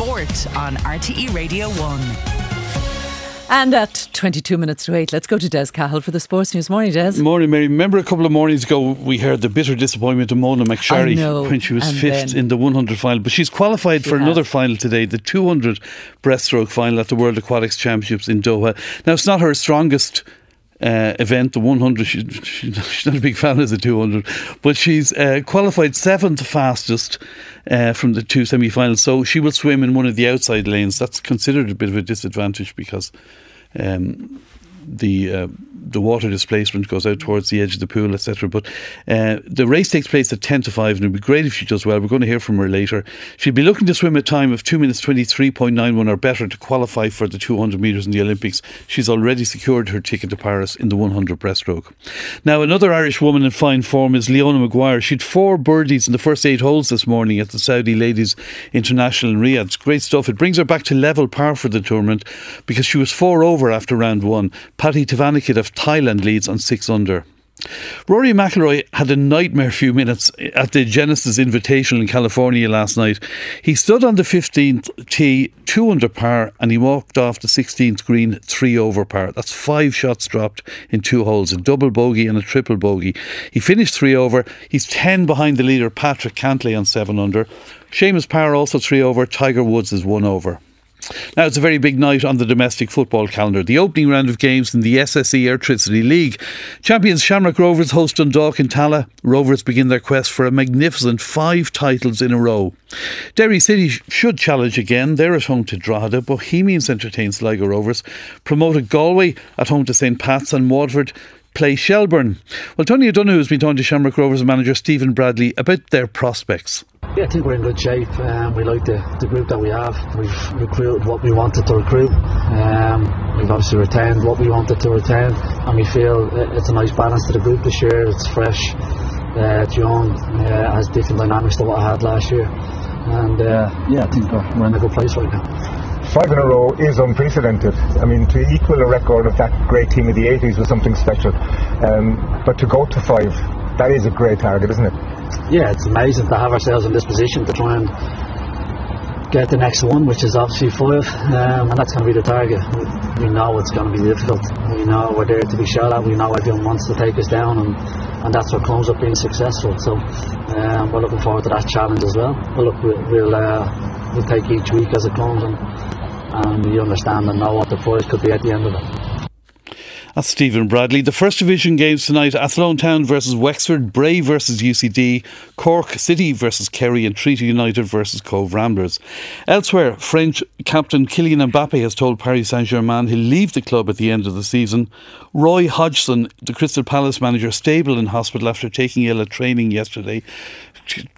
Sport on RTE Radio 1. And at 22 minutes to 8, let's go to Des Cahill for the Sports News. Morning, Des. Morning, Mary. Remember a couple of mornings ago we heard the bitter disappointment of Mona McSharry when she was and fifth then- in the 100 final. But she's qualified for has. another final today, the 200 breaststroke final at the World Aquatics Championships in Doha. Now, it's not her strongest uh, event, the 100. She, she, she's not a big fan of the 200, but she's uh, qualified seventh fastest uh, from the two semi finals. So she will swim in one of the outside lanes. That's considered a bit of a disadvantage because. Um, the uh, the water displacement goes out towards the edge of the pool, etc. But uh, the race takes place at ten to five, and it'd be great if she does well. We're going to hear from her later. She'll be looking to swim a time of two minutes twenty three point nine one or better to qualify for the two hundred meters in the Olympics. She's already secured her ticket to Paris in the one hundred breaststroke. Now, another Irish woman in fine form is Leona Maguire. She'd four birdies in the first eight holes this morning at the Saudi Ladies International in Riyadh. It's great stuff. It brings her back to level par for the tournament because she was four over after round one. Patty Tavatanakit of Thailand leads on six under. Rory McIlroy had a nightmare few minutes at the Genesis Invitational in California last night. He stood on the 15th tee, two under par, and he walked off the 16th green, three over par. That's five shots dropped in two holes, a double bogey and a triple bogey. He finished three over. He's 10 behind the leader, Patrick Cantlay, on seven under. Seamus Power also three over. Tiger Woods is one over. Now, it's a very big night on the domestic football calendar. The opening round of games in the SSE Airtricity League. Champions Shamrock Rovers host Dundalk in Tallaght. Rovers begin their quest for a magnificent five titles in a row. Derry City should challenge again. They're at home to Drogheda. Bohemians entertain Sligo Rovers. Promoted Galway at home to St Pat's and Waterford play Shelbourne. Well, Tony O'Donoghue has been talking to Shamrock Rovers manager Stephen Bradley about their prospects. Yeah, I think we're in good shape. Um, we like the, the group that we have. We've recruited what we wanted to recruit. Um, we've obviously retained what we wanted to retain, and we feel it's a nice balance to the group this year. It's fresh, uh, it's young, uh, has different dynamics to what I had last year, and uh, yeah, I think we're, we're in a good place right now. Five in a row is unprecedented. I mean, to equal a record of that great team of the 80s was something special. Um, but to go to five, that is a great target, isn't it? yeah, it's amazing to have ourselves in this position to try and get the next one, which is obviously five, um, and that's going to be the target. We, know it's going to be difficult. We know we're there to be shot at. We know everyone wants to take us down, and, and that's what comes up being successful. So um, we're looking forward to that challenge as well. But look, we'll we'll, uh, we'll take each week as it comes, and, Um, and you understand and know what the prize could be at the end of it. That's Stephen Bradley. The first division games tonight Athlone Town versus Wexford, Bray versus UCD, Cork City versus Kerry, and Treaty United versus Cobh Ramblers. Elsewhere, French captain Kylian Mbappe has told Paris Saint Germain he'll leave the club at the end of the season. Roy Hodgson, the Crystal Palace manager, stable in hospital after taking ill at training yesterday.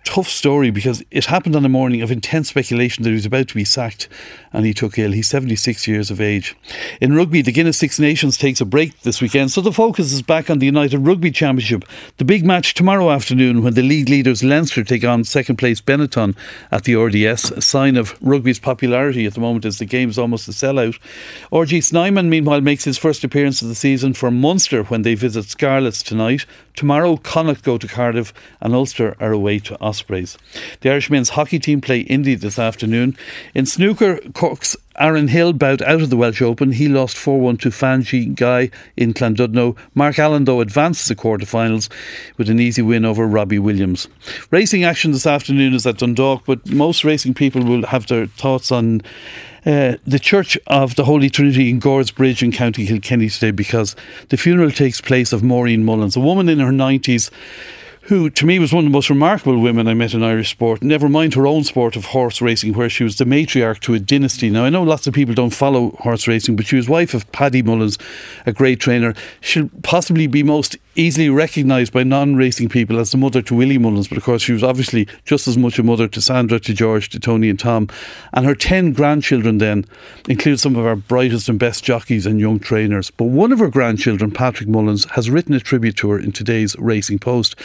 Tough story because it happened on a morning of intense speculation that he was about to be sacked and he took ill. He's 76 years of age. In rugby, the Guinness Six Nations takes a break this weekend, so the focus is back on the United Rugby Championship. The big match tomorrow afternoon when the league leaders Leinster take on second place Benetton at the RDS. A sign of rugby's popularity at the moment as the game's almost a sellout. RG Snyman, meanwhile, makes his first appearance of the season for Munster when they visit Scarlets tonight. Tomorrow, Connacht go to Cardiff and Ulster are away to Ospreys. The Irish men's hockey team play Indy this afternoon. In snooker, Cork's Aaron Hill bowed out of the Welsh Open. He lost 4 1 to Fanji Guy in Llandudno. Mark Allen, though, advanced to the quarterfinals with an easy win over Robbie Williams. Racing action this afternoon is at Dundalk, but most racing people will have their thoughts on. Uh, the Church of the Holy Trinity in Goresbridge in County Kilkenny today because the funeral takes place of Maureen Mullins, a woman in her 90s who to me was one of the most remarkable women I met in Irish sport. Never mind her own sport of horse racing, where she was the matriarch to a dynasty. Now I know lots of people don't follow horse racing, but she was wife of Paddy Mullins, a great trainer. She'll possibly be most easily recognised by non-racing people as the mother to Willie Mullins, but of course she was obviously just as much a mother to Sandra, to George, to Tony and Tom. And her 10 grandchildren then include some of our brightest and best jockeys and young trainers. But one of her grandchildren, Patrick Mullins, has written a tribute to her in today's Racing Post.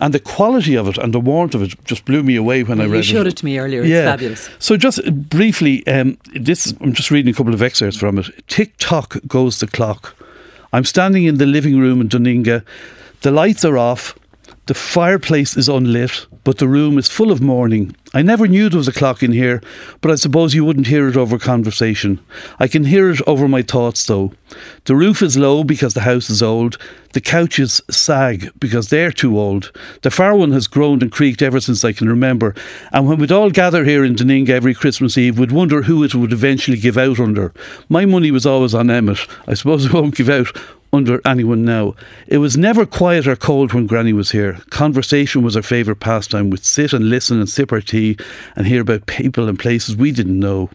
And the quality of it and the warmth of it just blew me away when I read it. You showed it. to me earlier. It's fabulous. So just briefly, um, this I'm just reading a couple of excerpts from it. Tick tock goes the clock. I'm standing in the living room in Doninga. The lights are off. The fireplace is unlit, but the room is full of mourning. I never knew there was a clock in here, but I suppose you wouldn't hear it over conversation. I can hear it over my thoughts, though. The roof is low because the house is old. The couches sag because they're too old. The far one has groaned and creaked ever since I can remember. And when we'd all gather here in Dunning every Christmas Eve, we'd wonder who it would eventually give out under. My money was always on Emmet. I suppose it won't give out under anyone now. It was never quiet or cold when Granny was here. Conversation was her favourite pastime. We'd sit and listen and sip our tea and hear about people and places we didn't know.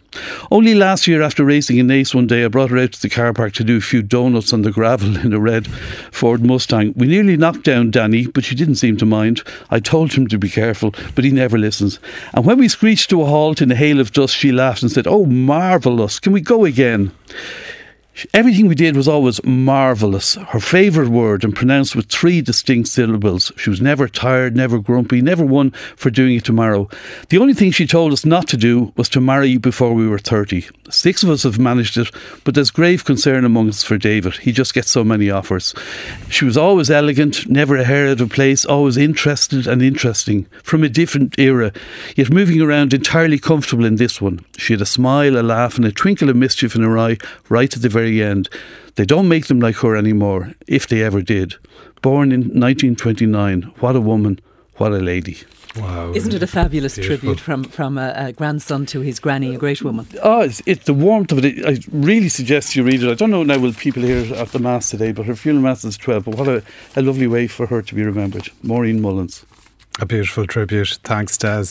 Only last year, after racing in Naas one day, I brought her out to the car park to do a few donuts on the gravel in a red Ford Mustang. We nearly knocked down Danny, but she didn't seem to mind. I told him to be careful, but he never listens. And when we screeched to a halt in a hail of dust, she laughed and said, Oh, marvellous, can we go again? Everything we did was always marvellous. Her favourite word and pronounced with three distinct syllables. She was never tired, never grumpy, never one for doing it tomorrow. The only thing she told us not to do was to marry you before we were 30. Six of us have managed it, but there's grave concern among us for David. He just gets so many offers. She was always elegant, never a hair out of place, always interested and interesting, from a different era, yet moving around entirely comfortable in this one. She had a smile, a laugh, and a twinkle of mischief in her eye right at the very end. They don't make them like her anymore, if they ever did. Born in 1929, what a woman, what a lady. Wow. Isn't it a fabulous Beautiful. tribute from, from a, a, grandson to his granny, a great woman? Oh, it's, it's, the warmth of it. I really suggest you read it. I don't know now will people here at the Mass today, but her funeral Mass is 12. But what a, a lovely way for her to be remembered. Maureen Mullins. A beautiful tribute. Thanks, Des.